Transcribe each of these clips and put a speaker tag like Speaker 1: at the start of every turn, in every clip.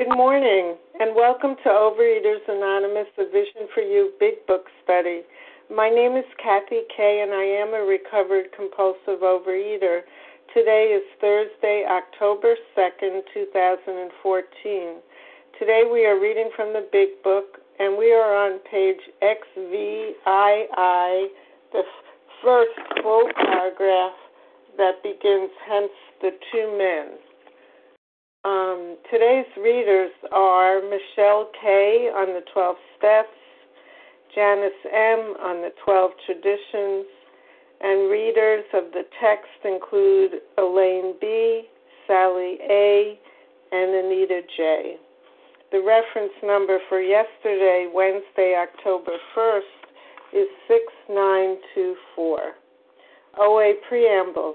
Speaker 1: Good morning, and welcome to Overeaters Anonymous, a Vision for You Big Book Study. My name is Kathy Kay, and I am a recovered compulsive overeater. Today is Thursday, October 2nd, 2014. Today we are reading from the Big Book, and we are on page XVII, the first full paragraph that begins, hence the two men. Um, today's readers are Michelle K. on the 12 Steps, Janice M. on the 12 Traditions, and readers of the text include Elaine B., Sally A., and Anita J. The reference number for yesterday, Wednesday, October 1st, is 6924. OA Preamble.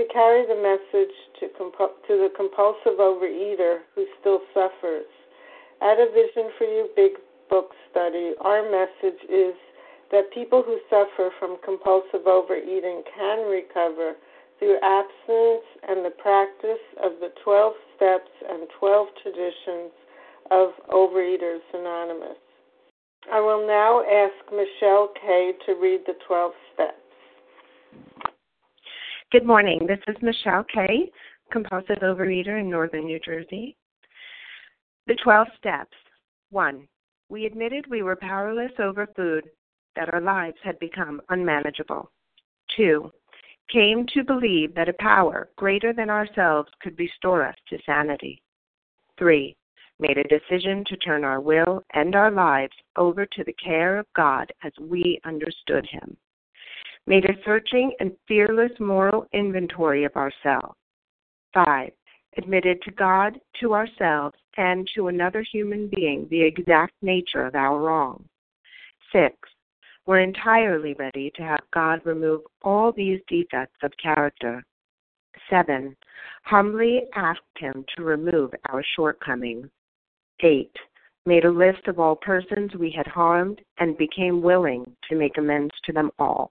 Speaker 1: to carry the message to, to the compulsive overeater who still suffers. At a Vision for You Big Book study, our message is that people who suffer from compulsive overeating can recover through abstinence and the practice of the 12 steps and 12 traditions of Overeaters Anonymous. I will now ask Michelle Kay to read the 12 steps.
Speaker 2: Good morning. This is Michelle Kay, compulsive overeater in northern New Jersey. The 12 steps. 1. We admitted we were powerless over food, that our lives had become unmanageable. 2. Came to believe that a power greater than ourselves could restore us to sanity. 3. Made a decision to turn our will and our lives over to the care of God as we understood Him made a searching and fearless moral inventory of ourselves. 5. Admitted to God, to ourselves, and to another human being the exact nature of our wrong. 6. We're entirely ready to have God remove all these defects of character. 7. Humbly asked Him to remove our shortcomings. 8. Made a list of all persons we had harmed and became willing to make amends to them all.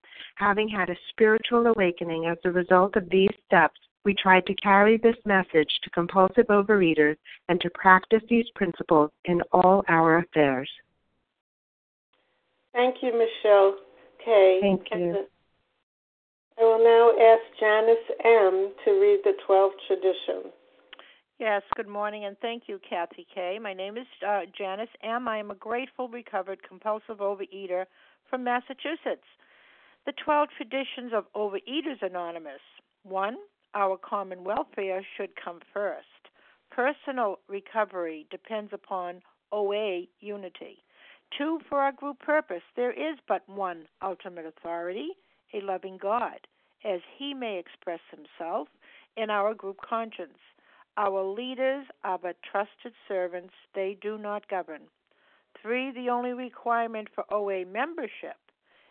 Speaker 2: having had a spiritual awakening as a result of these steps, we tried to carry this message to compulsive overeaters and to practice these principles in all our affairs.
Speaker 1: Thank you, Michelle Kay.
Speaker 2: Thank you.
Speaker 1: I will now ask Janice M. to read the 12 traditions.
Speaker 3: Yes, good morning, and thank you, Kathy Kay. My name is uh, Janice M. I am a grateful, recovered, compulsive overeater from Massachusetts. The 12 traditions of Overeaters Anonymous. 1. Our common welfare should come first. Personal recovery depends upon OA unity. 2. For our group purpose, there is but one ultimate authority, a loving God, as he may express himself in our group conscience. Our leaders are but trusted servants, they do not govern. 3. The only requirement for OA membership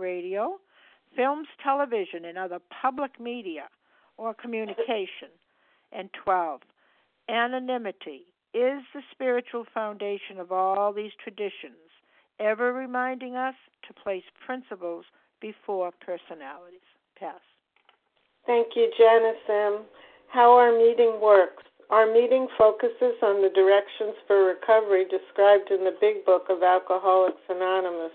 Speaker 3: radio, films, television, and other public media or communication. And 12. Anonymity is the spiritual foundation of all these traditions, ever reminding us to place principles before personalities. Pass.
Speaker 1: Thank you, Janice M. How our meeting works. Our meeting focuses on the directions for recovery described in the Big Book of Alcoholics Anonymous.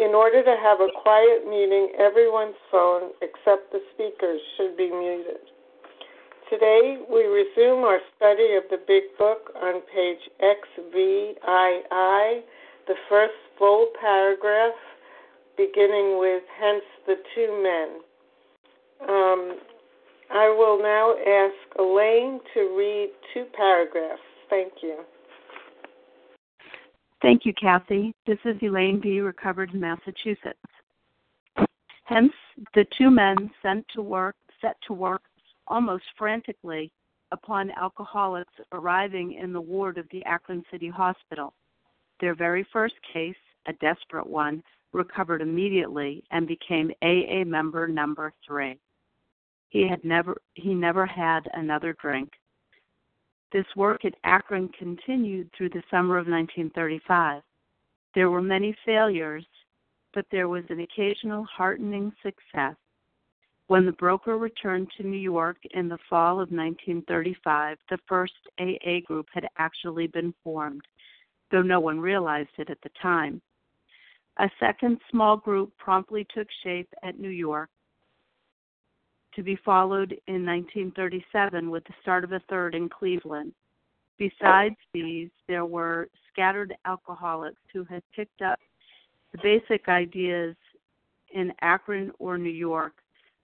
Speaker 1: In order to have a quiet meeting, everyone's phone except the speaker's should be muted. Today, we resume our study of the Big Book on page XVII, the first full paragraph, beginning with Hence the Two Men. Um, I will now ask Elaine to read two paragraphs. Thank you.
Speaker 4: Thank you, Kathy. This is Elaine B., recovered in Massachusetts. Hence, the two men sent to work, set to work almost frantically upon alcoholics arriving in the ward of the Akron City Hospital. Their very first case, a desperate one, recovered immediately and became AA member number 3. He had never he never had another drink. This work at Akron continued through the summer of 1935. There were many failures, but there was an occasional heartening success when the broker returned to New York in the fall of 1935, the first AA group had actually been formed, though no one realized it at the time. A second small group promptly took shape at New York, to be followed in 1937 with the start of a third in Cleveland. Besides these, there were scattered alcoholics who had picked up the basic ideas in Akron or New York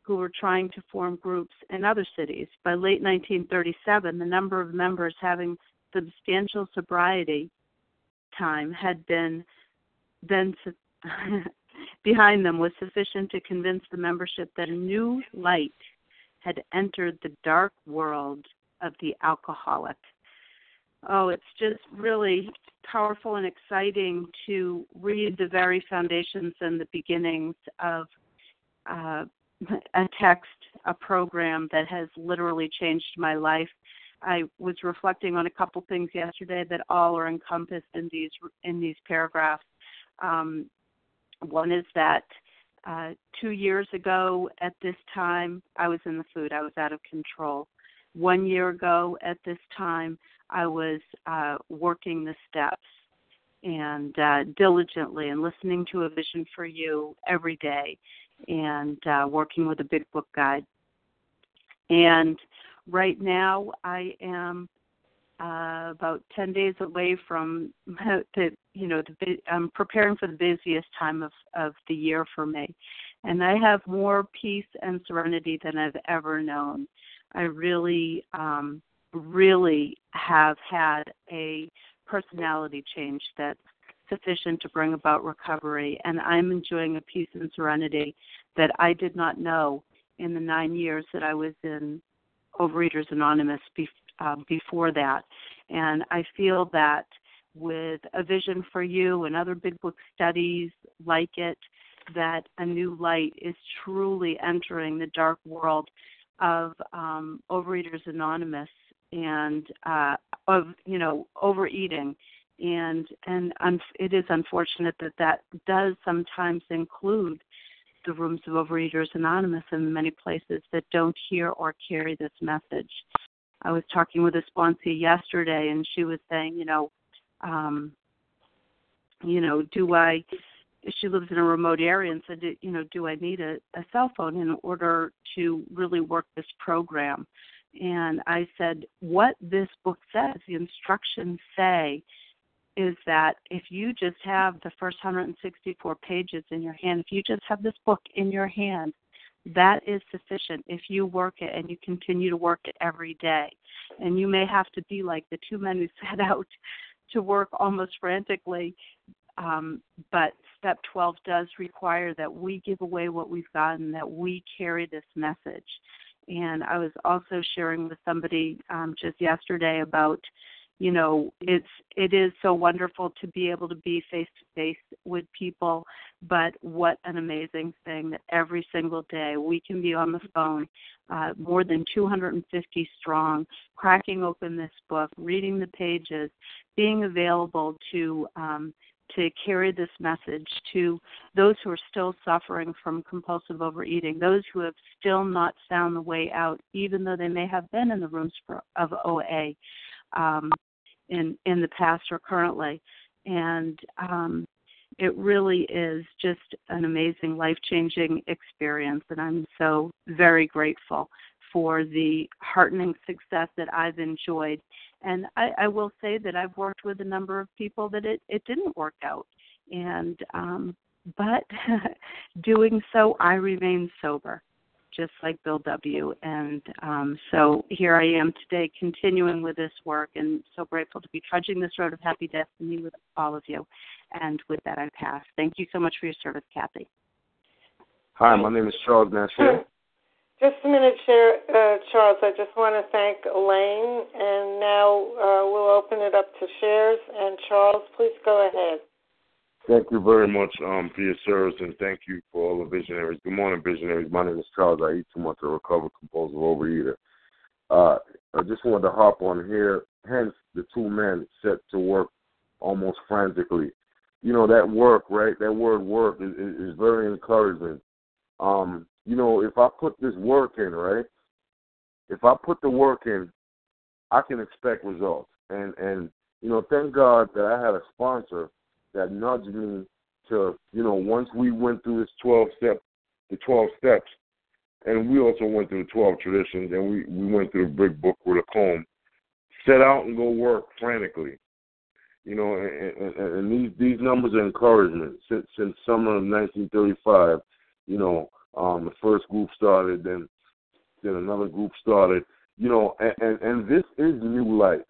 Speaker 4: who were trying to form groups in other cities. By late 1937, the number of members having substantial sobriety time had been then behind them was sufficient to convince the membership that a new light had entered the dark world of the alcoholic. Oh, it's just really powerful and exciting to read the very foundations and the beginnings of uh, a text, a program that has literally changed my life. I was reflecting on a couple things yesterday that all are encompassed in these in these paragraphs. Um, one is that uh, two years ago at this time, I was in the food. I was out of control. one year ago at this time, I was uh, working the steps and uh, diligently and listening to a vision for you every day and uh, working with a big book guide. And right now, I am uh, about 10 days away from the, you know, the, I'm preparing for the busiest time of, of the year for me. And I have more peace and serenity than I've ever known. I really, um, really have had a personality change that's sufficient to bring about recovery. And I'm enjoying a peace and serenity that I did not know in the nine years that I was in Overeaters Anonymous uh, before that. And I feel that with a vision for you and other big book studies like it, that a new light is truly entering the dark world of um, Overeaters Anonymous and uh, of you know overeating and and un- it is unfortunate that that does sometimes include the rooms of Overeaters Anonymous in many places that don't hear or carry this message. I was talking with a sponsee yesterday, and she was saying, you know, um, you know, do I? She lives in a remote area, and said, you know, do I need a, a cell phone in order to really work this program? And I said, what this book says, the instructions say, is that if you just have the first 164 pages in your hand, if you just have this book in your hand, that is sufficient if you work it and you continue to work it every day. And you may have to be like the two men who set out to work almost frantically. Um, but step 12 does require that we give away what we've gotten, that we carry this message. And I was also sharing with somebody um, just yesterday about you know it's it is so wonderful to be able to be face to face with people but what an amazing thing that every single day we can be on the phone uh, more than 250 strong cracking open this book reading the pages being available to um, to carry this message to those who are still suffering from compulsive overeating, those who have still not found the way out, even though they may have been in the rooms for, of OA. Um, in in the past or currently. And um it really is just an amazing life changing experience and i'm so very grateful for the heartening success that i've enjoyed. And i, I will say that i've worked with a number of people that it, it didn't work out. And um but doing so i remain sober just like Bill W. And um, so here I am today, continuing with this work, and so grateful to be trudging this road of happy destiny with all of you. And with that, I pass. Thank you so much for your service, Kathy.
Speaker 5: Hi, my name is Charles Nasher.
Speaker 1: Just a minute, uh, Charles. I just want to thank Elaine, and now uh, we'll open it up to shares. And Charles, please go ahead.
Speaker 5: Thank you very much um, for your service, and thank you for all the visionaries. Good morning, visionaries. My name is Charles. I eat too much to recover compulsive overeater. Uh, I just wanted to hop on here. Hence, the two men set to work almost frantically. You know that work, right? That word "work" is, is, is very encouraging. Um, you know, if I put this work in, right? If I put the work in, I can expect results. And and you know, thank God that I had a sponsor that nudged me to, you know, once we went through this 12 step, the 12 steps, and we also went through the 12 traditions, and we, we went through the big book with a comb, set out and go work frantically. You know, and, and, and these these numbers are encouragement. Since since summer of 1935, you know, um, the first group started, then then another group started. You know, and, and and this is new light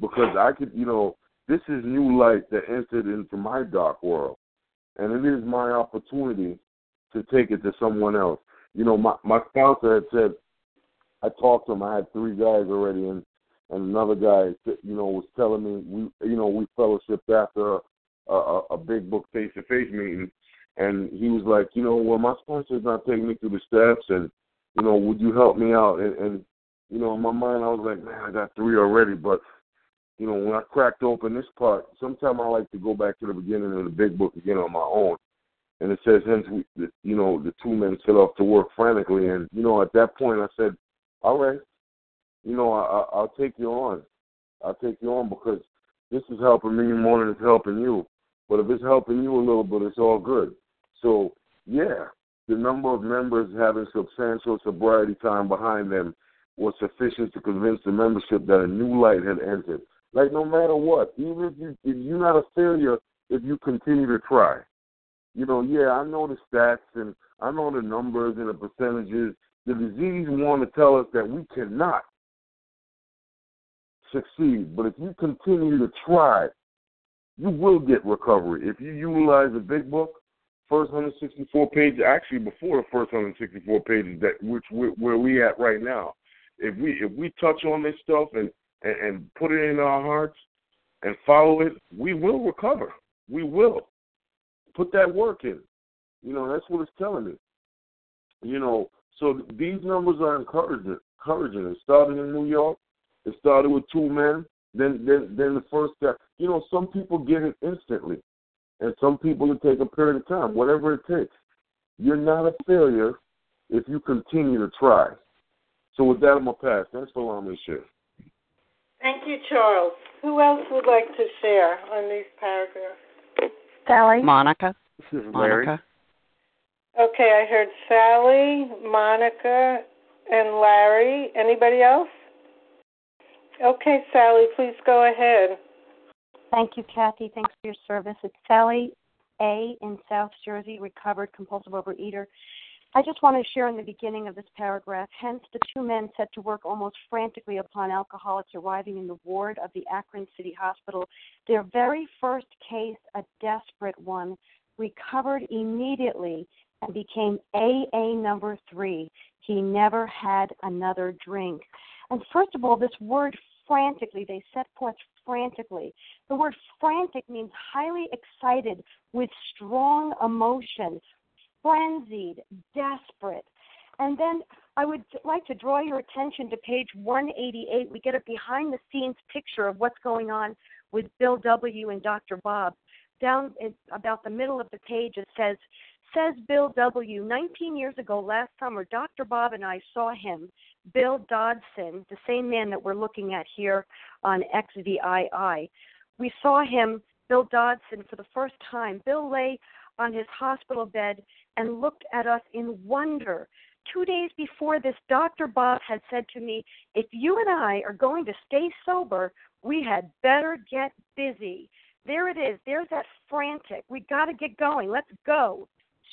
Speaker 5: because I could, you know, this is new light that entered into my dark world. And it is my opportunity to take it to someone else. You know, my, my sponsor had said, I talked to him, I had three guys already, and, and another guy, you know, was telling me, we, you know, we fellowshipped after a, a, a big book face to face meeting. And he was like, you know, well, my sponsor's not taking me through the steps, and, you know, would you help me out? And, and you know, in my mind, I was like, man, I got three already, but you know, when I cracked open this part, sometimes I like to go back to the beginning of the big book again on my own. And it says, hence, we, you know, the two men set off to work frantically. And, you know, at that point I said, all right, you know, I, I'll take you on. I'll take you on because this is helping me more than it's helping you. But if it's helping you a little bit, it's all good. So, yeah, the number of members having substantial sobriety time behind them was sufficient to convince the membership that a new light had entered. Like no matter what, even if you if you're not a failure, if you continue to try. You know, yeah, I know the stats and I know the numbers and the percentages. The disease want to tell us that we cannot succeed, but if you continue to try, you will get recovery. If you utilize the big book, first 164 pages, actually before the first 164 pages that which where we at right now, if we if we touch on this stuff and, and and put it in our hearts and follow it, we will recover. We will put that work in. You know, that's what it's telling me. You know, so these numbers are encouraging. Encouraging. It started in New York. It started with two men. Then, then, then the first step. You know, some people get it instantly, and some people it take a period of time. Whatever it takes. You're not a failure if you continue to try. So with that, I'm gonna pass. Thanks for allowing me to share.
Speaker 1: Thank you, Charles. Who else would like to share on these paragraphs?
Speaker 6: Sally.
Speaker 7: Monica.
Speaker 5: This is Larry.
Speaker 7: Monica.
Speaker 1: Okay, I heard Sally, Monica, and Larry. Anybody else? Okay, Sally, please go ahead.
Speaker 6: Thank you, Kathy. Thanks for your service. It's Sally A. in South Jersey, recovered compulsive overeater. I just want to share in the beginning of this paragraph. Hence, the two men set to work almost frantically upon alcoholics arriving in the ward of the Akron City Hospital. Their very first case, a desperate one, recovered immediately and became AA number three. He never had another drink. And first of all, this word frantically, they set forth frantically. The word frantic means highly excited with strong emotion, frenzied, desperate. And then I would like to draw your attention to page 188. We get a behind the scenes picture of what's going on with Bill W. and Dr. Bob. Down about the middle of the page, it says, Says Bill W. 19 years ago, last summer, Dr. Bob and I saw him, Bill Dotson, the same man that we're looking at here on XVII. We saw him, Bill Dotson, for the first time. Bill lay on his hospital bed and looked at us in wonder. Two days before this, Dr. Bob had said to me, If you and I are going to stay sober, we had better get busy. There it is. There's that frantic. We got to get going. Let's go.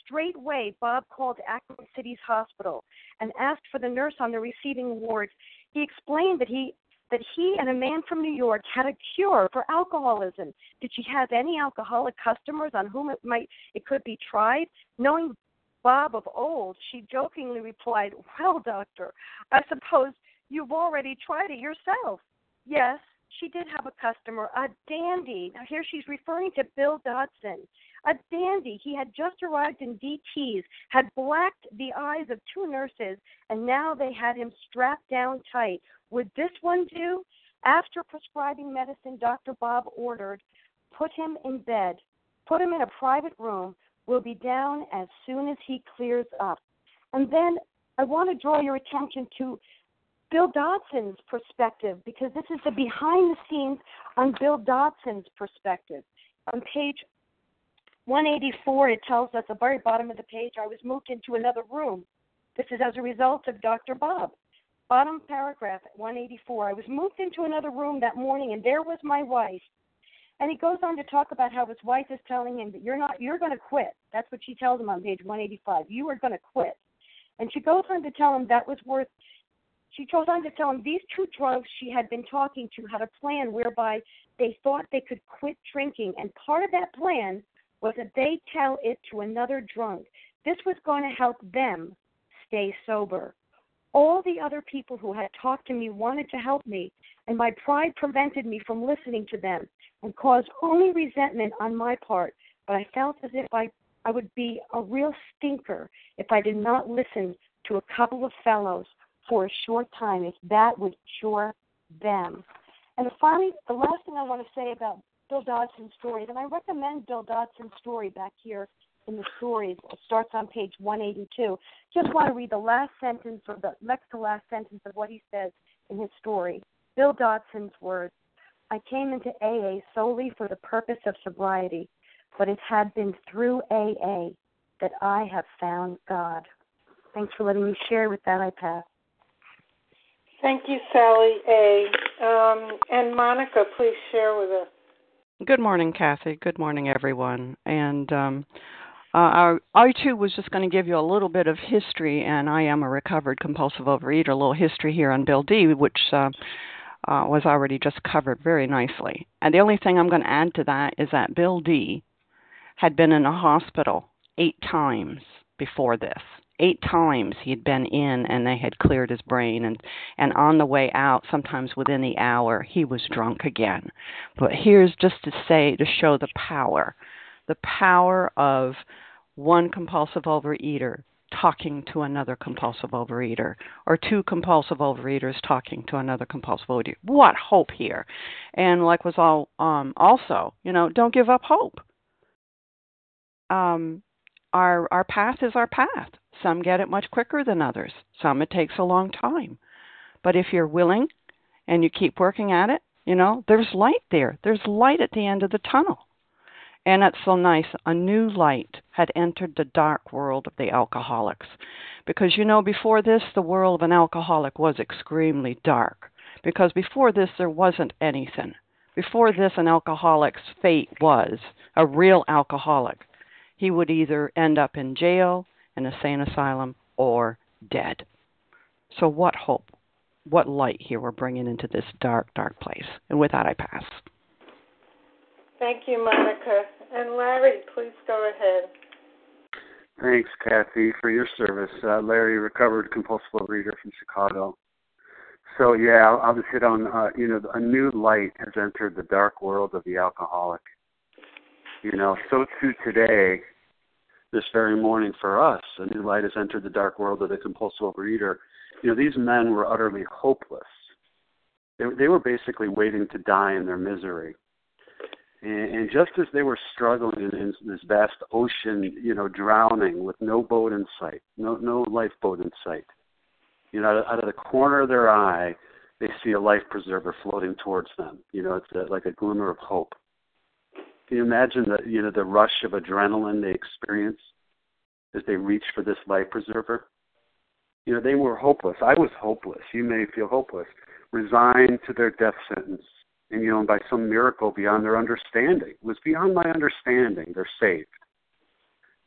Speaker 6: Straightway, Bob called Akron City's hospital and asked for the nurse on the receiving ward. He explained that he that he and a man from New York had a cure for alcoholism. Did she have any alcoholic customers on whom it might it could be tried? Knowing Bob of old, she jokingly replied, Well, doctor, I suppose you've already tried it yourself. Yes, she did have a customer, a dandy. Now, here she's referring to Bill Dotson. A dandy. He had just arrived in DT's, had blacked the eyes of two nurses, and now they had him strapped down tight. Would this one do? After prescribing medicine, Dr. Bob ordered, put him in bed, put him in a private room. We'll be down as soon as he clears up. And then I want to draw your attention to Bill Dotson's perspective because this is the behind the scenes on Bill Dotson's perspective. On page 184, it tells us at the very bottom of the page, I was moved into another room. This is as a result of Dr. Bob. Bottom paragraph 184. I was moved into another room that morning, and there was my wife. And he goes on to talk about how his wife is telling him that you're not, you're going to quit. That's what she tells him on page 185. You are going to quit. And she goes on to tell him that was worth she goes on to tell him these two drugs she had been talking to had a plan whereby they thought they could quit drinking, and part of that plan was that they tell it to another drunk. This was going to help them stay sober. All the other people who had talked to me wanted to help me, and my pride prevented me from listening to them and caused only resentment on my part. But I felt as if I, I would be a real stinker if I did not listen to a couple of fellows for a short time if that would cure them. And finally, the last thing I want to say about Bill Dotson's stories, and I recommend Bill Dotson's story back here in the stories. It starts on page 182. Just want to read the last sentence or the next to last sentence of what he says. in his story. Bill Dotson's words I came into AA solely for the purpose of sobriety, but it had been through AA that I have found God. Thanks for letting me share with that. I pass.
Speaker 1: Thank you, Sally A. Um, and Monica, please share with us.
Speaker 7: Good morning, Kathy. Good morning, everyone. And um, uh, I too was just going to give you a little bit of history, and I am a recovered compulsive overeater. A little history here on Bill D, which uh, uh, was already just covered very nicely. And the only thing I'm going to add to that is that Bill D had been in a hospital eight times before this. Eight times he'd been in and they had cleared his brain and and on the way out sometimes within the hour he was drunk again. But here's just to say to show the power the power of one compulsive overeater talking to another compulsive overeater or two compulsive overeaters talking to another compulsive overeater. What hope here. And like was all um also, you know, don't give up hope. Um our our path is our path. Some get it much quicker than others. Some it takes a long time. But if you're willing and you keep working at it, you know, there's light there. There's light at the end of the tunnel. And it's so nice. A new light had entered the dark world of the alcoholics. Because, you know, before this, the world of an alcoholic was extremely dark. Because before this, there wasn't anything. Before this, an alcoholic's fate was a real alcoholic. He would either end up in jail, in a sane asylum, or dead. So, what hope, what light here we're bringing into this dark, dark place. And with that, I pass.
Speaker 1: Thank you, Monica. And Larry, please go ahead.
Speaker 8: Thanks, Kathy, for your service. Uh, Larry, recovered compulsive reader from Chicago. So yeah, I'll, I'll just hit on. Uh, you know, a new light has entered the dark world of the alcoholic. You know, so too today, this very morning for us, a new light has entered the dark world of the compulsive overeater. You know, these men were utterly hopeless. They, they were basically waiting to die in their misery. And, and just as they were struggling in, in this vast ocean, you know, drowning with no boat in sight, no no lifeboat in sight, you know, out of the corner of their eye, they see a life preserver floating towards them. You know, it's a, like a glimmer of hope. Can you imagine the you know the rush of adrenaline they experience as they reach for this life preserver? You know, they were hopeless. I was hopeless. You may feel hopeless, resigned to their death sentence and you know, by some miracle beyond their understanding. It was beyond my understanding. They're saved.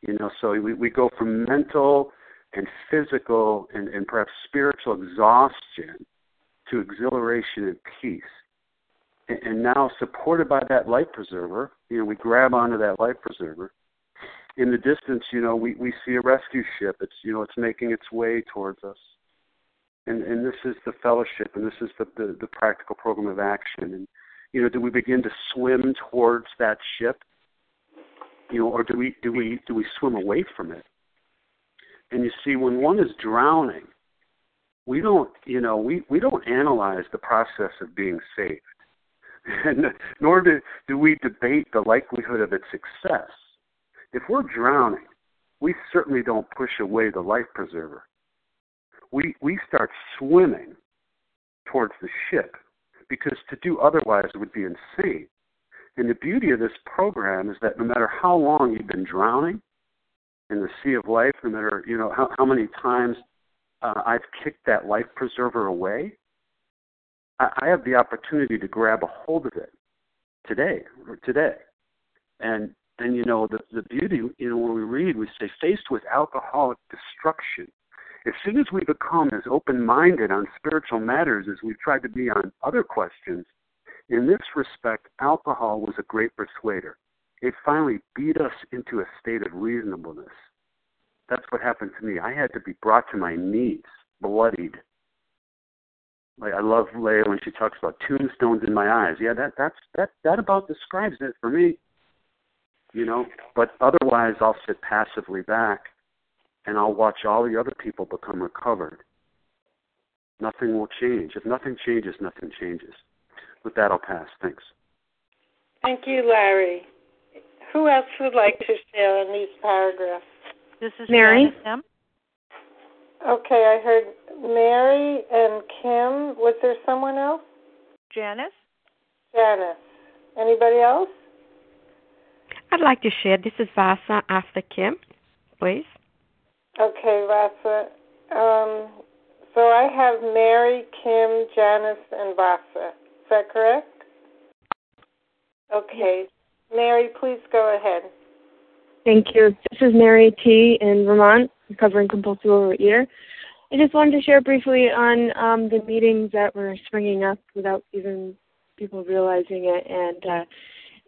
Speaker 8: You know, so we, we go from mental and physical and, and perhaps spiritual exhaustion to exhilaration and peace. And, now, supported by that life preserver, you know, we grab onto that life preserver. In the distance, you know, we, we see a rescue ship. It's you know, it's making its way towards us. And and this is the fellowship and this is the, the the practical program of action. And you know do we begin to swim towards that ship? You know or do we do we do we swim away from it? And you see when one is drowning we don't you know we we don't analyze the process of being saved and nor do do we debate the likelihood of its success if we're drowning we certainly don't push away the life preserver we we start swimming towards the ship because to do otherwise would be insane. And the beauty of this program is that no matter how long you've been drowning in the sea of life, no matter you know how, how many times uh, I've kicked that life preserver away, I, have the opportunity to grab a hold of it today today. And and you know the the beauty you know when we read we say faced with alcoholic destruction as soon as we become as open minded on spiritual matters as we've tried to be on other questions, in this respect, alcohol was a great persuader. It finally beat us into a state of reasonableness. That's what happened to me. I had to be brought to my knees, bloodied. Like I love Leah when she talks about tombstones in my eyes. Yeah, that that's that that about describes it for me. You know, but otherwise I'll sit passively back and I'll watch all the other people become recovered. Nothing will change. If nothing changes, nothing changes. With that, I'll pass. Thanks.
Speaker 1: Thank you, Larry. Who else would like to share in these paragraphs?
Speaker 3: This is
Speaker 2: Mary.
Speaker 3: Janice M.
Speaker 1: Okay, I heard Mary and Kim. Was there someone else?
Speaker 3: Janice?
Speaker 1: Janice. Anybody else?
Speaker 9: I'd like to share. This is Vasa after Kim, please.
Speaker 1: Okay, Vasa. Um, so I have Mary, Kim, Janice, and Vasa. Is that correct? Okay. Mary, please go ahead.
Speaker 10: Thank you. This is Mary T. in Vermont, recovering compulsive overeater. I just wanted to share briefly on um, the meetings that were springing up without even people realizing it. And uh,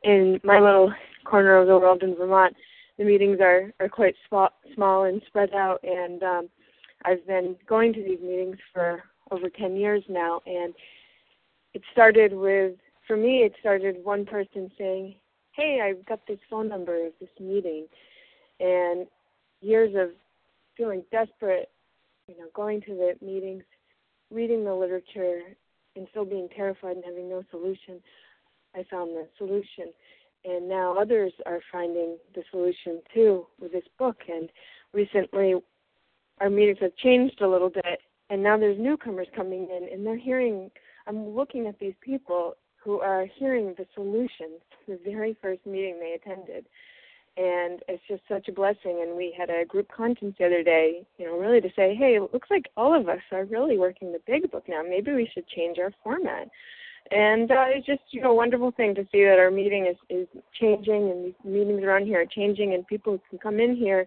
Speaker 10: in my little corner of the world in Vermont, the meetings are, are quite small, small and spread out. And um, I've been going to these meetings for over 10 years now. And it started with, for me, it started one person saying, Hey, I've got this phone number of this meeting. And years of feeling desperate, you know, going to the meetings, reading the literature, and still being terrified and having no solution, I found the solution. And now others are finding the solution too with this book. And recently, our meetings have changed a little bit, and now there's newcomers coming in, and they're hearing. I'm looking at these people who are hearing the solutions the very first meeting they attended. And it's just such a blessing. And we had a group conference the other day, you know, really to say, hey, it looks like all of us are really working the big book now. Maybe we should change our format. And uh, it's just, you know, a wonderful thing to see that our meeting is, is changing and these meetings around here are changing and people can come in here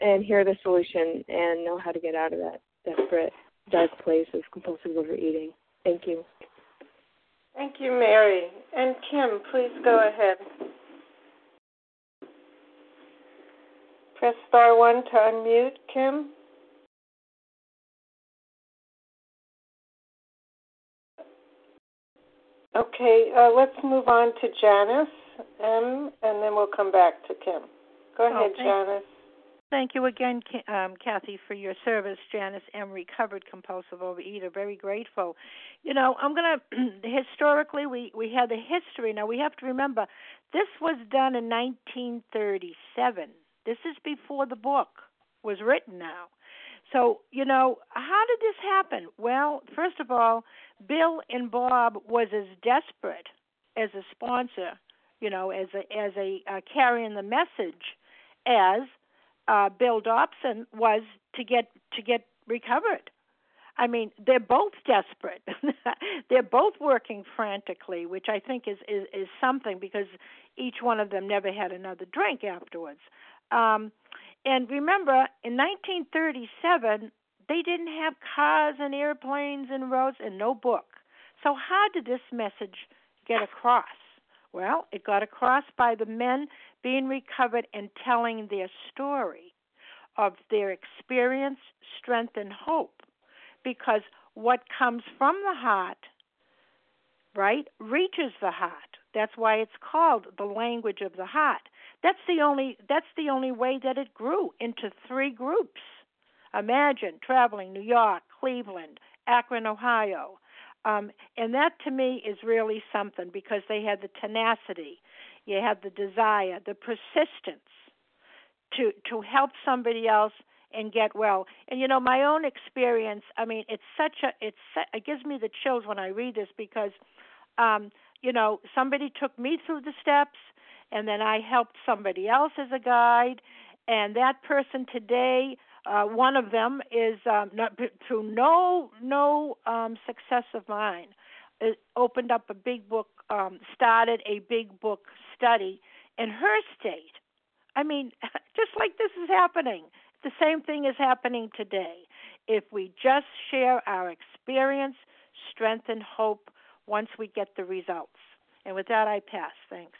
Speaker 10: and hear the solution and know how to get out of that desperate, dark place of compulsive overeating. Thank you.
Speaker 1: Thank you, Mary. And Kim, please go ahead. Press star one to unmute, Kim. Okay, uh, let's move on to Janice M, and then we'll come back to Kim. Go ahead,
Speaker 3: oh,
Speaker 1: Janice.
Speaker 3: Thank you again, um, Kathy, for your service. Janice M. Recovered compulsive overeater. Very grateful. You know, I'm gonna historically we we had the history. Now we have to remember this was done in 1937. This is before the book was written. Now, so you know how did this happen? Well, first of all, Bill and Bob was as desperate as a sponsor, you know, as a as a uh, carrying the message as uh, Bill Dotson was to get to get recovered. I mean, they're both desperate. they're both working frantically, which I think is, is is something because each one of them never had another drink afterwards. Um, and remember, in 1937, they didn't have cars and airplanes and roads and no book. So how did this message get across? Well, it got across by the men being recovered and telling their story of their experience, strength, and hope. Because what comes from the heart, right, reaches the heart. That's why it's called the language of the heart. That's the only that's the only way that it grew into three groups. Imagine traveling New York, Cleveland, Akron, Ohio. Um, and that to me is really something because they had the tenacity, you had the desire, the persistence to to help somebody else and get well. And you know, my own experience, I mean, it's such a it's it gives me the chills when I read this because um, you know, somebody took me through the steps and then I helped somebody else as a guide and that person today uh, one of them is um, not through no no um, success of mine. It opened up a big book, um, started a big book study in her state. I mean, just like this is happening, the same thing is happening today. If we just share our experience, strength, and hope once we get the results. And with that, I pass. Thanks.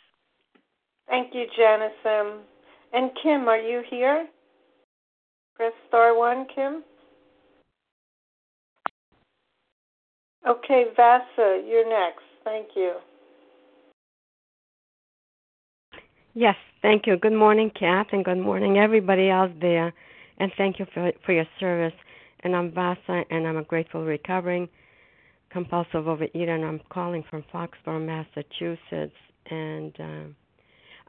Speaker 1: Thank you, Janice. Um, and Kim, are you here? Press star one, Kim. Okay, Vasa, you're next. Thank you.
Speaker 9: Yes, thank you. Good morning, Kath, and good morning, everybody out there. And thank you for, for your service. And I'm Vasa, and I'm a grateful recovering compulsive overeater, and I'm calling from Foxborough, Massachusetts. And um,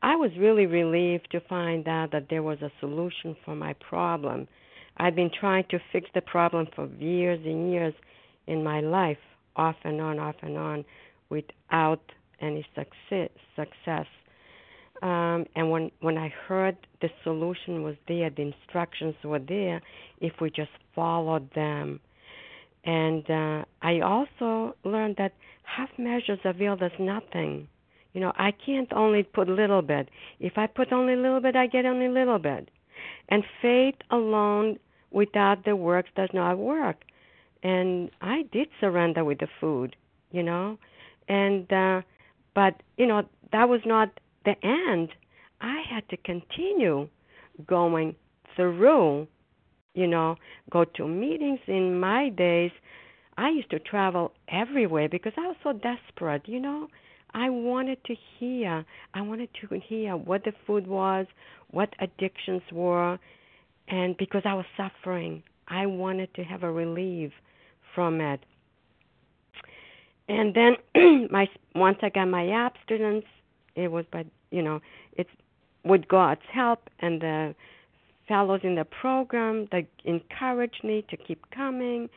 Speaker 9: I was really relieved to find out that there was a solution for my problem. I've been trying to fix the problem for years and years in my life, off and on, off and on, without any success. Success. Um, and when when I heard the solution was there, the instructions were there, if we just followed them. And uh, I also learned that half measures avail us nothing. You know, I can't only put a little bit. If I put only a little bit, I get only a little bit. And faith alone without the works does not work. And I did surrender with the food, you know, and uh, but you know that was not the end. I had to continue going through, you know, go to meetings in my days. I used to travel everywhere because I was so desperate, you know. I wanted to hear. I wanted to hear what the food was, what addictions were, and because I was suffering, I wanted to have a relief from it. And then my once I got my abstinence, it was by you know it's with God's help and the fellows in the program that encouraged me to keep coming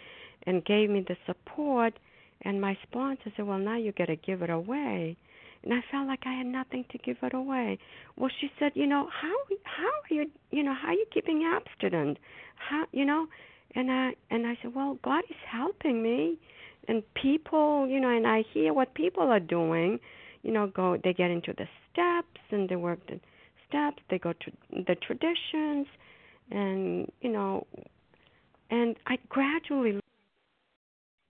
Speaker 9: and gave me the support and my sponsor said, Well, now you got to give it away. And I felt like I had nothing to give it away. Well, she said, you know, how how are you, you know, how are you keeping abstinent? How, you know, and I and I said, well, God is helping me, and people, you know, and I hear what people are doing. You know, go they get into the steps and they work the steps. They go to the traditions, and you know, and I gradually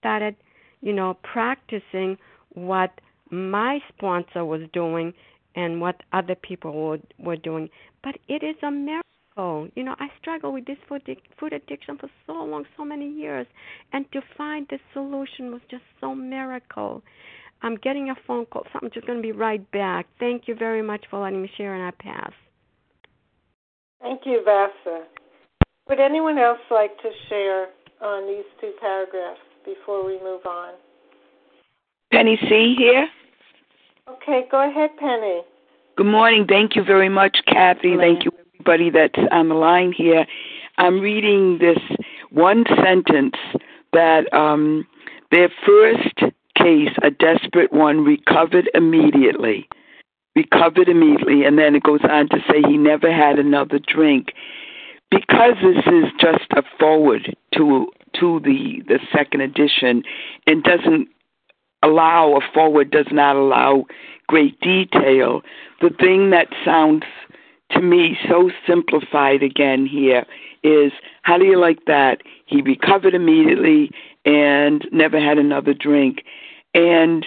Speaker 9: started you know, practicing what my sponsor was doing and what other people were, were doing. But it is a miracle. You know, I struggled with this food, food addiction for so long, so many years. And to find the solution was just so miracle. I'm getting a phone call, so I'm just going to be right back. Thank you very much for letting me share, and I pass.
Speaker 1: Thank you, Vasa. Would anyone else like to share on these two paragraphs? Before we move on?
Speaker 11: Penny C here.
Speaker 1: Okay, go ahead, Penny.
Speaker 11: Good morning. Thank you very much, Kathy. Hello. Thank you, everybody that's on the line here. I'm reading this one sentence that um, their first case, a desperate one, recovered immediately. Recovered immediately, and then it goes on to say he never had another drink. Because this is just a forward to to the the second edition and doesn't allow a forward does not allow great detail. The thing that sounds to me so simplified again here is how do you like that? He recovered immediately and never had another drink. And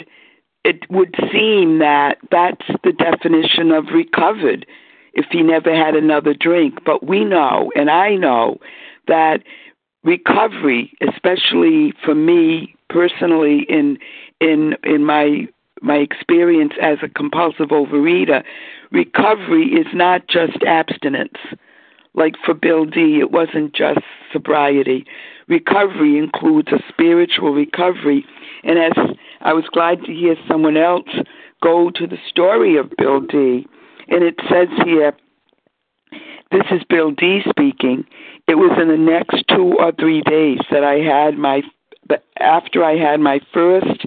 Speaker 11: it would seem that that's the definition of recovered if he never had another drink. But we know, and I know, that recovery, especially for me personally in in in my my experience as a compulsive overeater, recovery is not just abstinence. Like for Bill D, it wasn't just sobriety. Recovery includes a spiritual recovery. And as I was glad to hear someone else go to the story of Bill D, and it says here, this is Bill D speaking. It was in the next two or three days that I had my, after I had my first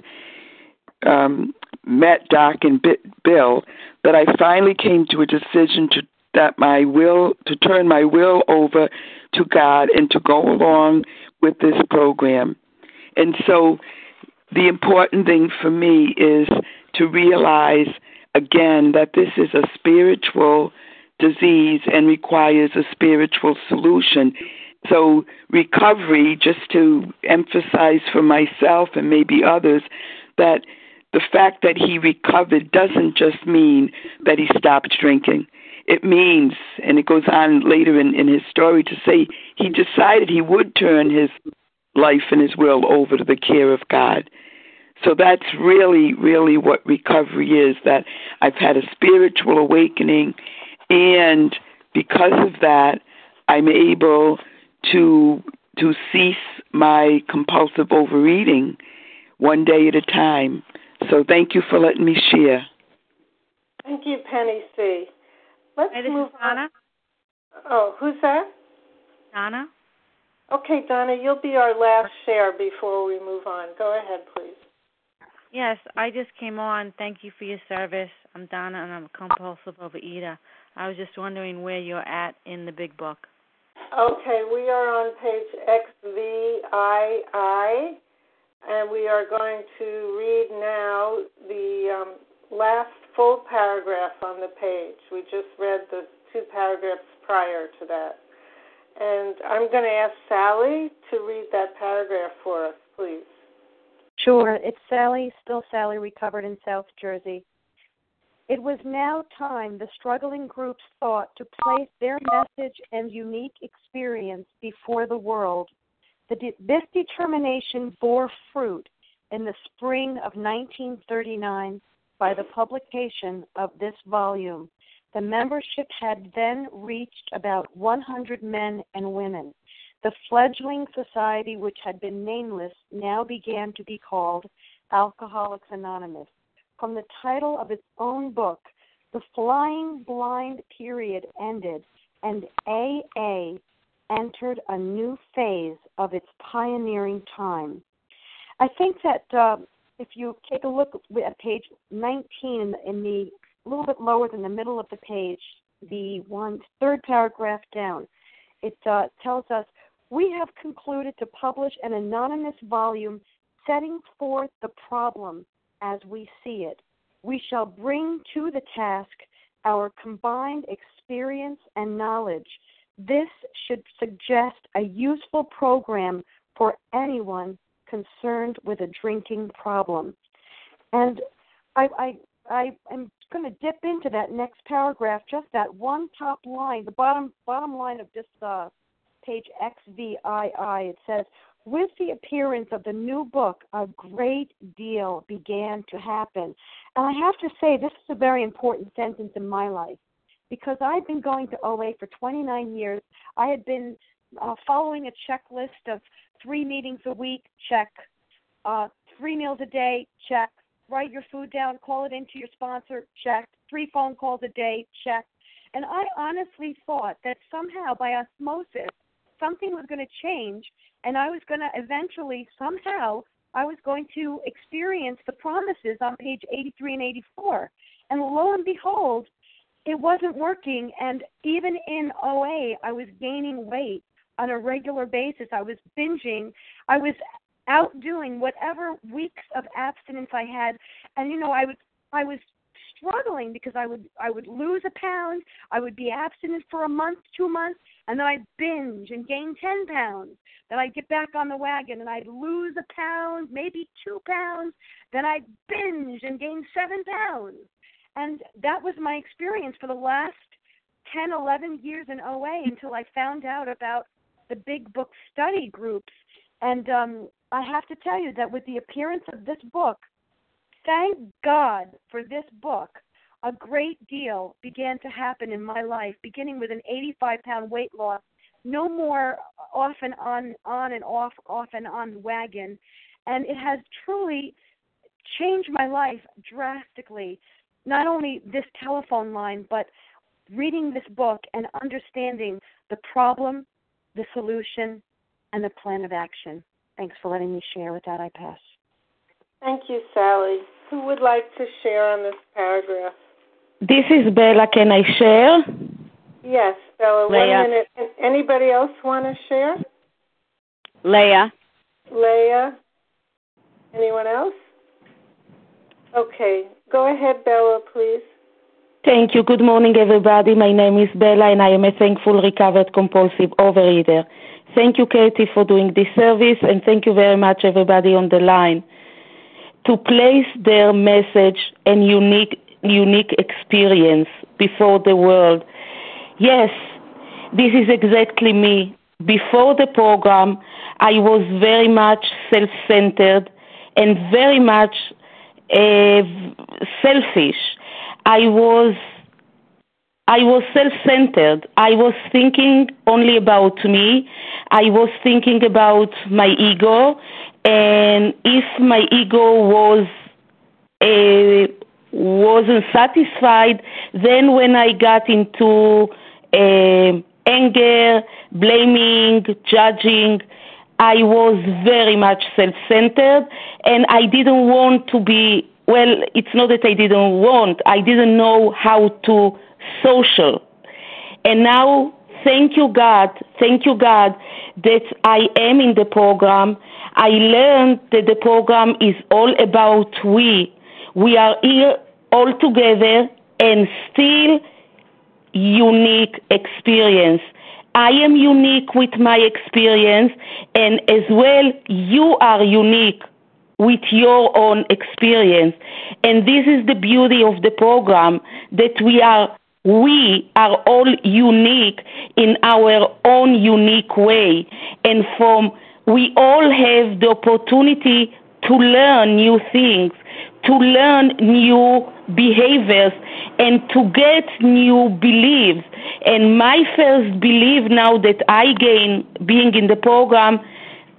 Speaker 11: um, met Doc and Bill, that I finally came to a decision to that my will to turn my will over to God and to go along with this program. And so the important thing for me is to realize again that this is a spiritual disease and requires a spiritual solution. So, recovery, just to emphasize for myself and maybe others, that the fact that he recovered doesn't just mean that he stopped drinking. It means, and it goes on later in, in his story to say he decided he would turn his life and his will over to the care of God. So that's really, really what recovery is that I've had a spiritual awakening and because of that, I'm able to to cease my compulsive overeating one day at a time. So thank you for letting me share.
Speaker 1: Thank you, Penny C. Let's
Speaker 3: hey,
Speaker 1: move
Speaker 3: on. Donna.
Speaker 1: Oh, who's that?
Speaker 3: Donna.
Speaker 1: Okay, Donna, you'll be our last share before we move on. Go ahead, please.
Speaker 12: Yes, I just came on. Thank you for your service. I'm Donna, and I'm a compulsive overeater. I was just wondering where you're at in the big book.
Speaker 1: Okay, we are on page XVI, and we are going to read now the um, last full paragraph on the page. We just read the two paragraphs prior to that. And I'm going to ask Sally to read that paragraph for us, please.
Speaker 6: Sure. It's Sally, still Sally, recovered in South Jersey. It was now time the struggling groups thought to place their message and unique experience before the world. The de- this determination bore fruit in the spring of 1939 by the publication of this volume. The membership had then reached about 100 men and women. The fledgling society, which had been nameless, now began to be called Alcoholics Anonymous. From the title of its own book, the flying blind period ended, and AA entered a new phase of its pioneering time. I think that uh, if you take a look at page 19 in the, in the a little bit lower than the middle of the page, the one third paragraph down, it uh, tells us we have concluded to publish an anonymous volume setting forth the problem as we see it. We shall bring to the task our combined experience and knowledge. This should suggest a useful program for anyone concerned with a drinking problem. And I, I, I am going to dip into that next paragraph, just that one top line, the bottom bottom line of this uh, page XVII. It says, with the appearance of the new book, a great deal began to happen. And I have to say, this is a very important sentence in my life because I've been going to OA for 29 years. I had been uh, following a checklist of three meetings a week, check, uh, three meals a day, check, write your food down, call it into your sponsor, check, three phone calls a day, check. And I honestly thought that somehow by osmosis, something was going to change and I was going to eventually somehow I was going to experience the promises on page 83 and 84. And lo and behold, it wasn't working and even in OA I was gaining weight on a regular basis. I was binging. I was outdoing whatever weeks of abstinence I had and you know I was I was struggling because I would I would lose a pound, I would be abstinent for a month, two months, and then I'd binge and gain ten pounds. Then I'd get back on the wagon and I'd lose a pound, maybe two pounds. Then I'd binge and gain seven pounds. And that was my experience for the last ten, eleven years in OA until I found out about the big book study groups. And um, I have to tell you that with the appearance of this book, thank God for this book. A great deal began to happen in my life, beginning with an 85 pound weight loss, no more off and on, on and off, off and on wagon. And it has truly changed my life drastically. Not only this telephone line, but reading this book and understanding the problem, the solution, and the plan of action. Thanks for letting me share. With that, I pass.
Speaker 1: Thank you, Sally. Who would like to share on this paragraph?
Speaker 13: This is Bella. Can I share?
Speaker 1: Yes, Bella.
Speaker 13: Leah.
Speaker 1: One minute. Anybody else want to share?
Speaker 13: Leah.
Speaker 1: Leah. Anyone else? Okay. Go ahead, Bella, please.
Speaker 13: Thank you. Good morning, everybody. My name is Bella, and I am a thankful recovered compulsive overeater. Thank you, Katie, for doing this service, and thank you very much, everybody on the line to place their message and unique unique experience before the world. Yes, this is exactly me. Before the program, I was very much self-centered and very much uh, selfish. I was I was self-centered. I was thinking only about me. I was thinking about my ego and if my ego was uh, wasn't satisfied, then when I got into uh, anger, blaming, judging. I was very much self centered and I didn't want to be, well, it's not that I didn't want, I didn't know how to social. And now, thank you, God, thank you, God, that I am in the program. I learned that the program is all about we. We are here all together and still unique experience. I am unique with my experience, and as well, you are unique with your own experience. And this is the beauty of the program that we are we are all unique in our own unique way. And from we all have the opportunity to learn new things, to learn new behaviors, and to get new beliefs. And my first belief now that I gain being in the program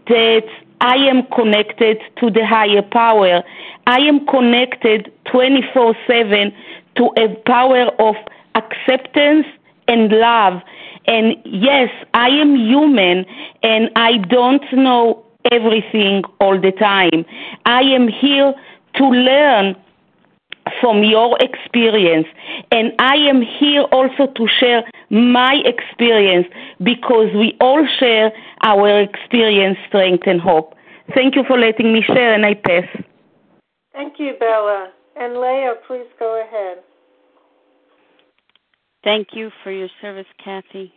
Speaker 13: that I am connected to the higher power. I am connected 24 7 to a power of acceptance and love. And yes, I am human and I don't know everything all the time. I am here to learn from your experience. And I am here also to share my experience because we all share our experience, strength, and hope. Thank you for letting me share, and I pass.
Speaker 1: Thank you, Bella. And Leah, please go ahead.
Speaker 14: Thank you for your service, Kathy.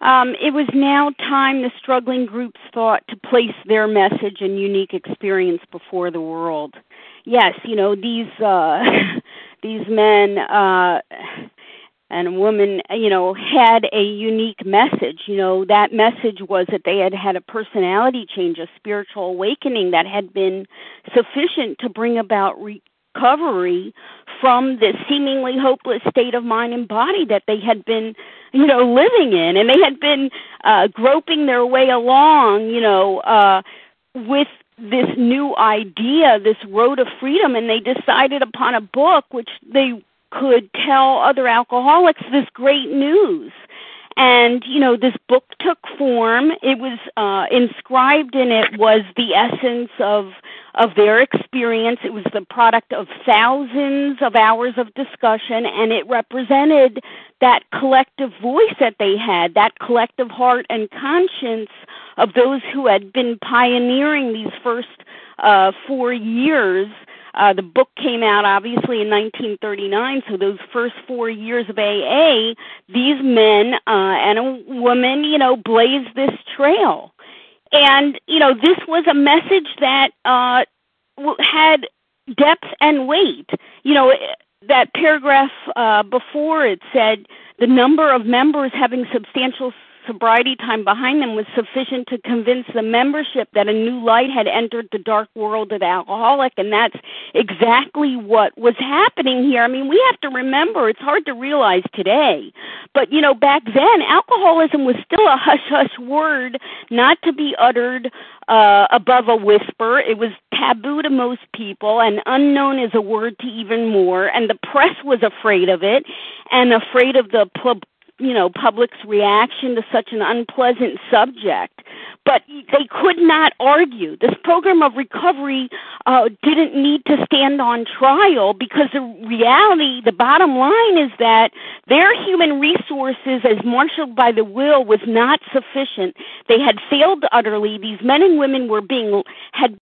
Speaker 14: Um, it was now time the struggling groups thought to place their message and unique experience before the world. Yes, you know these uh, these men uh, and women, you know, had a unique message. You know that message was that they had had a personality change, a spiritual awakening that had been sufficient to bring about recovery from the seemingly hopeless state of mind and body that they had been you know living in. And they had been uh groping their way along you know uh with this new idea this road of freedom. And they decided upon a book which they could tell other alcoholics this great news. And you know this book took form. It was uh inscribed in it was the essence of of their experience it was the product of thousands of hours of discussion and it represented that collective voice that they had that collective heart and conscience of those who had been pioneering these first uh 4 years uh, the book came out obviously in 1939, so those first four years of AA, these men uh, and a woman, you know, blazed this trail. And, you know, this was a message that uh, had depth and weight. You know, that paragraph uh, before it said the number of members having substantial sobriety time behind them was sufficient to convince the membership that a new light had entered the dark world of alcoholic and that's exactly what was happening here. I mean we have to remember it's hard to realize today but you know back then alcoholism was still a hush hush word not to be uttered uh above a whisper. It was taboo to most people and unknown is a word to even more and the press was afraid of it and afraid of the pub you know public's reaction to such an unpleasant subject. But they could not argue. This program of recovery uh didn't need to stand on trial because the reality the bottom line is that their human resources as marshaled by the will was not sufficient. They had failed utterly. These men and women were being had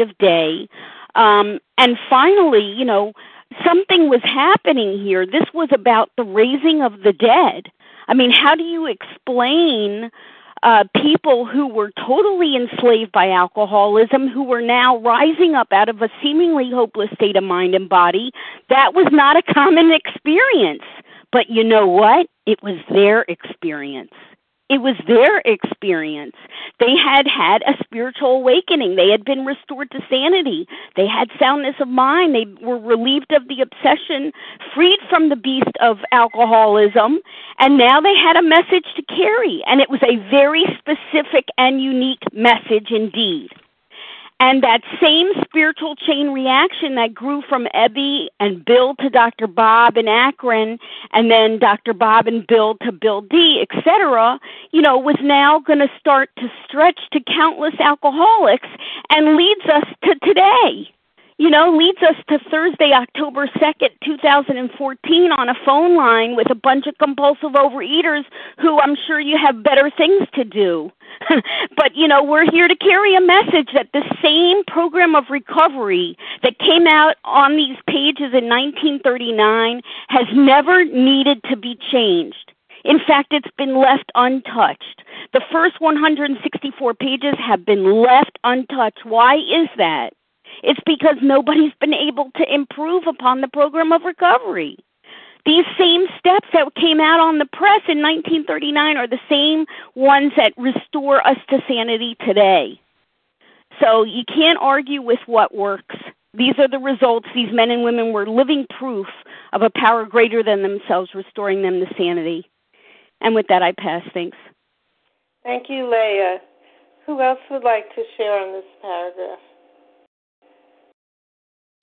Speaker 14: of day. Um and finally you know something was happening here. This was about the raising of the dead. I mean, how do you explain uh, people who were totally enslaved by alcoholism, who were now rising up out of a seemingly hopeless state of mind and body? That was not a common experience. But you know what? It was their experience. It was their experience. They had had a spiritual awakening. They had been restored to sanity. They had soundness of mind. They were relieved of the obsession, freed from the beast of alcoholism, and now they had a message to carry. And it was a very specific and unique message indeed. And that same spiritual chain reaction that grew from Ebby and Bill to Dr. Bob in Akron, and then Dr. Bob and Bill to Bill D, etc., you know, was now going to start to stretch to countless alcoholics and leads us to today you know, leads us to Thursday, October 2nd, 2014, on a phone line with a bunch of compulsive overeaters who I'm sure you have better things to do. but, you know, we're here to carry a message that the same program of recovery that came out on these pages in 1939 has never needed to be changed. In fact, it's been left untouched. The first 164 pages have been left untouched. Why is that? It's because nobody's been able to improve upon the program of recovery. These same steps that came out on the press in 1939 are the same ones that restore us to sanity today. So you can't argue with what works. These are the results. These men and women were living proof of a power greater than themselves restoring them to sanity. And with that, I pass. Thanks.
Speaker 1: Thank you, Leah. Who else would like to share on this paragraph?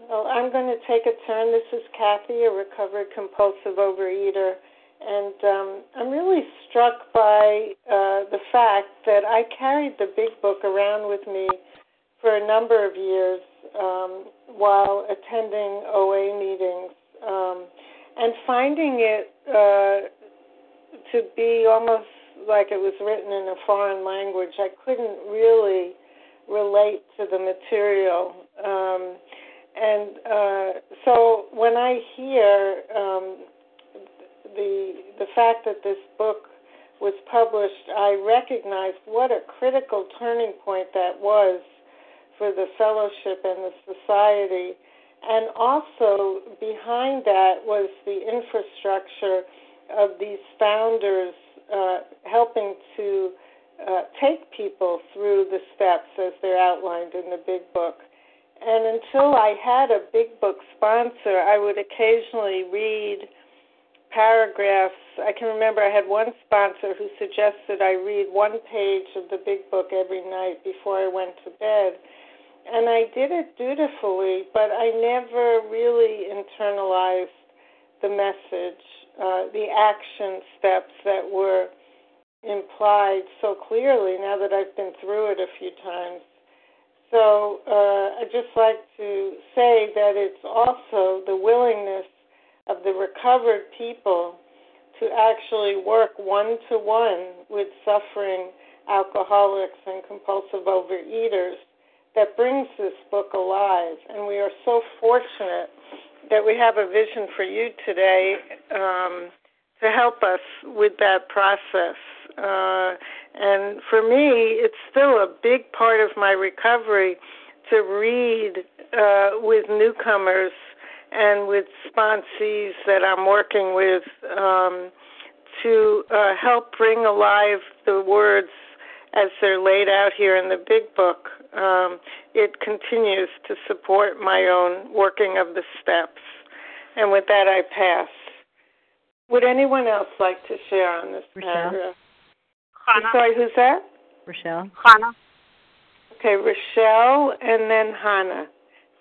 Speaker 1: Well, I'm going to take a turn. This is Kathy, a recovered compulsive overeater. And um, I'm really struck by uh, the fact that I carried the big book around with me for a number of years um, while attending OA meetings um, and finding it uh, to be almost like it was written in a foreign language. I couldn't really relate to the material. Um, and uh, so when I hear um, the the fact that this book was published, I recognized what a critical turning point that was for the fellowship and the society. And also behind that was the infrastructure of these founders uh, helping to uh, take people through the steps as they're outlined in the big book. And until I had a big book sponsor, I would occasionally read paragraphs. I can remember I had one sponsor who suggested I read one page of the big book every night before I went to bed. And I did it dutifully, but I never really internalized the message, uh, the action steps that were implied so clearly now that I've been through it a few times. So uh, I'd just like to say that it's also the willingness of the recovered people to actually work one to one with suffering alcoholics and compulsive overeaters that brings this book alive. And we are so fortunate that we have a vision for you today um, to help us with that process. Uh, and for me, it's still a big part of my recovery to read uh, with newcomers and with sponsees that I'm working with um, to uh, help bring alive the words as they're laid out here in the big book. Um, it continues to support my own working of the steps. And with that, I pass. Would anyone else like to share on this
Speaker 15: Rochelle?
Speaker 1: paragraph? I'm sorry, who's that?
Speaker 15: Rochelle.
Speaker 1: Hannah. Okay, Rochelle and then Hannah.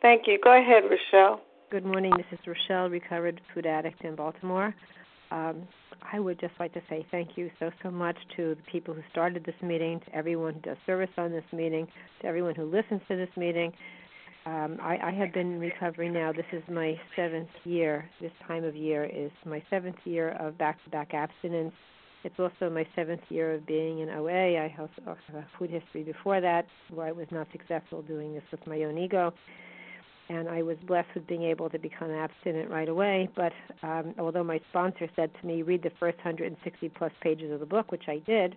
Speaker 1: Thank you. Go ahead, Rochelle.
Speaker 15: Good morning. This is Rochelle, recovered food addict in Baltimore. Um, I would just like to say thank you so, so much to the people who started this meeting, to everyone who does service on this meeting, to everyone who listens to this meeting. Um, I, I have been recovering now. This is my seventh year. This time of year is my seventh year of back to back abstinence it's also my seventh year of being in OA. I also have a food history before that where I was not successful doing this with my own ego. And I was blessed with being able to become abstinent right away. But um, although my sponsor said to me, read the first 160 plus pages of the book, which I did,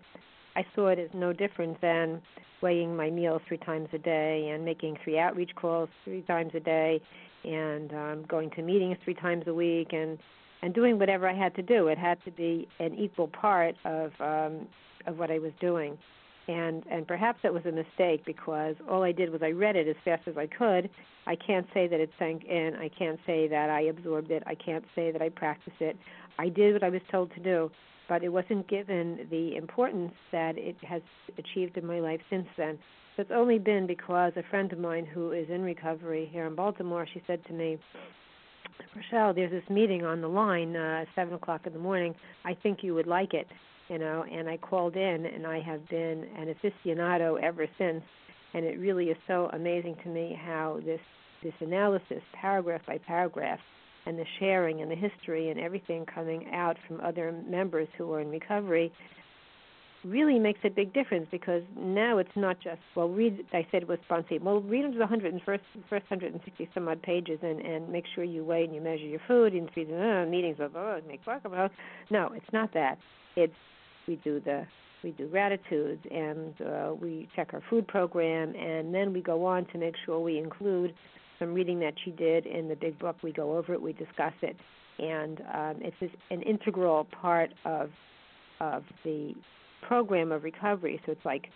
Speaker 15: I saw it as no different than weighing my meals three times a day and making three outreach calls three times a day and um, going to meetings three times a week and and doing whatever I had to do. It had to be an equal part of um, of what I was doing, and and perhaps that was a mistake because all I did was I read it as fast as I could. I can't say that it sank in. I can't say that I absorbed it. I can't say that I practiced it. I did what I was told to do, but it wasn't given the importance that it has achieved in my life since then. So it's only been because a friend of mine who is in recovery here in Baltimore, she said to me, Rochelle, there's this meeting on the line, uh, seven o'clock in the morning. I think you would like it, you know. And I called in, and I have been an aficionado ever since. And it really is so amazing to me how this this analysis, paragraph by paragraph, and the sharing and the history and everything coming out from other members who are in recovery really makes a big difference because now it's not just well read I said was sponsored well read them the hundred and first first hundred and sixty some odd pages and and make sure you weigh and you measure your food and feed uh, meetings of oh make work about no it's not that. It's we do the we do gratitudes and uh, we check our food program and then we go on to make sure we include some reading that she did in the big book. We go over it, we discuss it, and um, it's an integral part of of the program of recovery. So it's like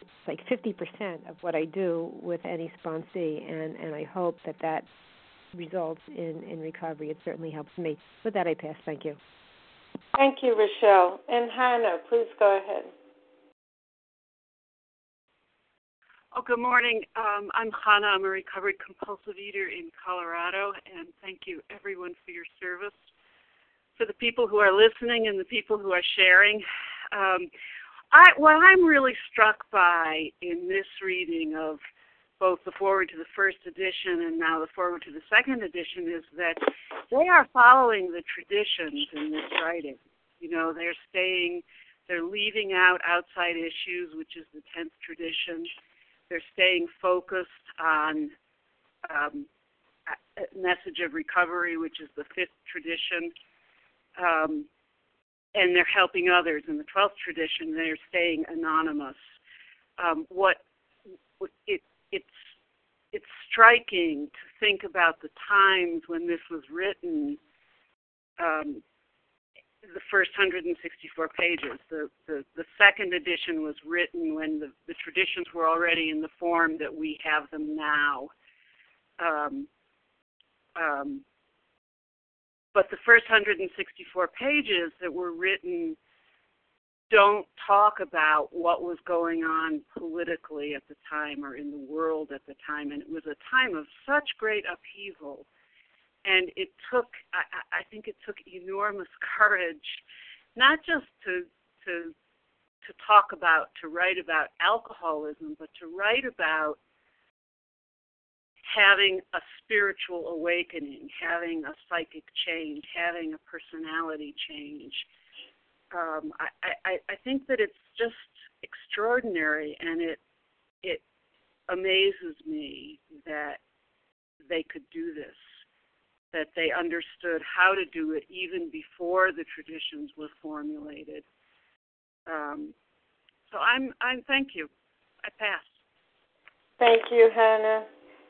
Speaker 15: it's like 50% of what I do with any sponsee, and and I hope that that results in in recovery. It certainly helps me. With that, I pass. Thank you.
Speaker 1: Thank you, Rochelle. And Hannah, please go ahead.
Speaker 16: Oh, good morning. Um, I'm Hannah. I'm a recovered compulsive eater in Colorado, and thank you everyone for your service. For the people who are listening and the people who are sharing, um, I, what I'm really struck by in this reading of both the forward to the first edition and now the forward to the second edition is that they are following the traditions in this writing. You know, they're staying, they're leaving out outside issues, which is the tenth tradition they're staying focused on um, message of recovery, which is the fifth tradition. Um, and they're helping others. In the 12th tradition, they're staying anonymous. Um, what it, it's it's striking to think about the times when this was written um, the first 164 pages. The, the, the second edition was written when the, the traditions were already in the form that we have them now. Um, um, but the first 164 pages that were written don't talk about what was going on politically at the time or in the world at the time. And it was a time of such great upheaval and it took I, I think it took enormous courage not just to to to talk about to write about alcoholism but to write about having a spiritual awakening having a psychic change having a personality change. Um, I, I, I think that it's just extraordinary and it it amazes me that they could do this that they understood how to do it even before the traditions were formulated. Um, so I'm, I'm thank you. I pass.
Speaker 1: Thank you, Hannah.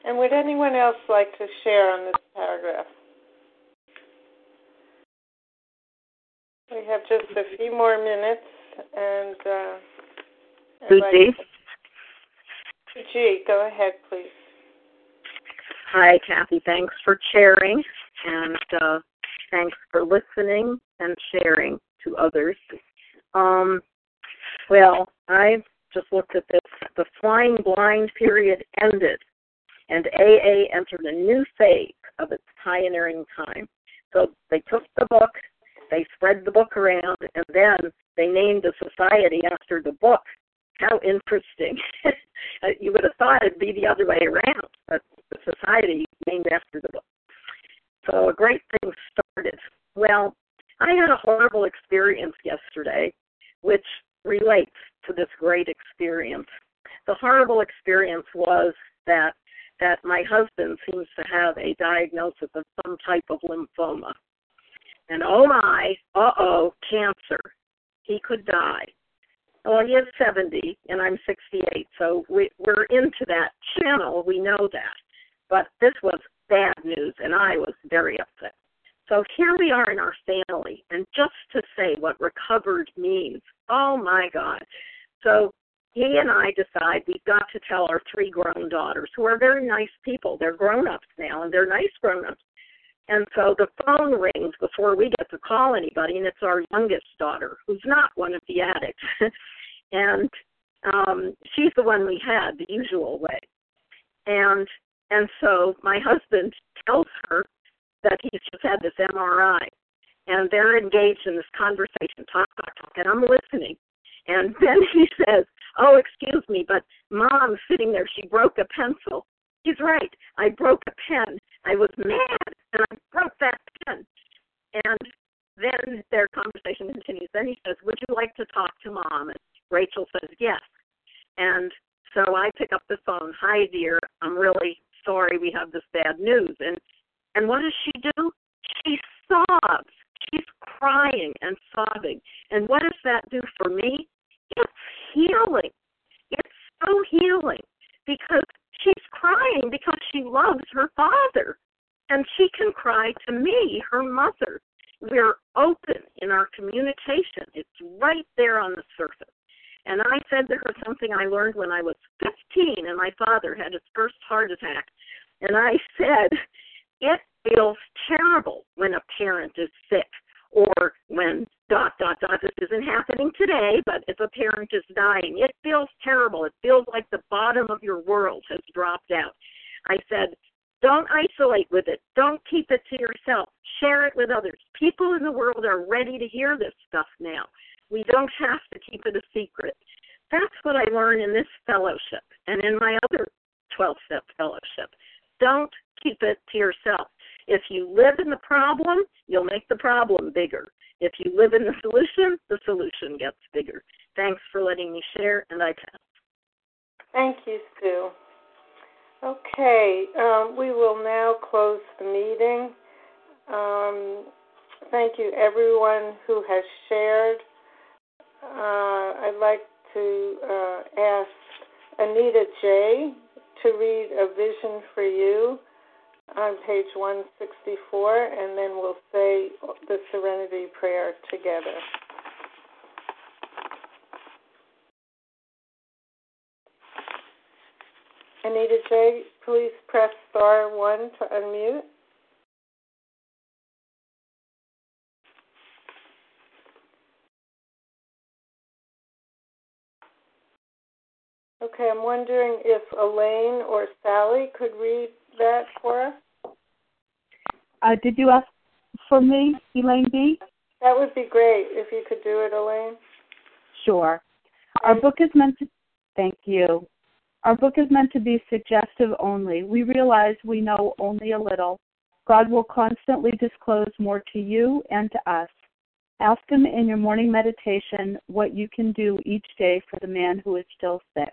Speaker 1: And would anyone else like to share on this paragraph? We have just a few more minutes, and uh,
Speaker 17: Susie.
Speaker 1: G, go ahead, please.
Speaker 17: Hi, Kathy. Thanks for sharing, and uh, thanks for listening and sharing to others. Um, well, I just looked at this. The flying blind period ended, and AA entered a new phase of its pioneering time. So they took the book, they spread the book around, and then they named the society after the book. How interesting. you would have thought it'd be the other way around, but the society named after the book. So a great thing started. Well, I had a horrible experience yesterday, which relates to this great experience. The horrible experience was that that my husband seems to have a diagnosis of some type of lymphoma. And oh my, uh oh, cancer. He could die. Well, he is 70 and I'm 68, so we, we're into that channel. We know that. But this was bad news, and I was very upset. So here we are in our family, and just to say what recovered means, oh my God. So he and I decide we've got to tell our three grown daughters, who are very nice people. They're grown ups now, and they're nice grown ups. And so the phone rings before we get to call anybody, and it's our youngest daughter, who's not one of the addicts. and um, she's the one we had the usual way. And and so my husband tells her that he's just had this MRI, and they're engaged in this conversation, talk, talk, talk, and I'm listening. And then he says, "Oh, excuse me, but mom's sitting there. She broke a pencil." He's right. I broke a pen. I was mad, and I broke that pen. And then their conversation continues. Then he says, "Would you like to talk to mom?" And Rachel says, "Yes." And so I pick up the phone. Hi, dear. I'm really sorry we have this bad news. And and what does she do? She sobs. She's crying and sobbing. And what does that do for me? It's healing. It's so healing because she's crying because she loves her father. And she can cry to me, her mother. We're open in our communication. It's right there on the surface. And I said to her something I learned when I was 15 and my father had his first heart attack. And I said, it feels terrible when a parent is sick or when dot dot dot this isn't happening today but if a parent is dying it feels terrible. It feels like the bottom of your world has dropped out. I said don't isolate with it. Don't keep it to yourself. Share it with others. People in the world are ready to hear this stuff now we don't have to keep it a secret that's what i learned in this fellowship and in my other 12 step fellowship don't keep it to yourself if you live in the problem, you'll make the problem bigger. If you live in the solution, the solution gets bigger. Thanks for letting me share, and I pass.
Speaker 1: Thank you, Sue. Okay, um, we will now close the meeting. Um, thank you, everyone who has shared. Uh, I'd like to uh, ask Anita J. to read A Vision for You on page 164, and then we'll say the Serenity Prayer together. Anita J., please press star 1 to unmute. Okay, I'm wondering if Elaine or Sally could read that for us?
Speaker 18: Uh, did you ask for me, Elaine B?
Speaker 1: That would be great if you could do it, Elaine.
Speaker 18: Sure. Our book is meant to. Thank you. Our book is meant to be suggestive only. We realize we know only a little. God will constantly disclose more to you and to us. Ask Him in your morning meditation what you can do each day for the man who is still sick.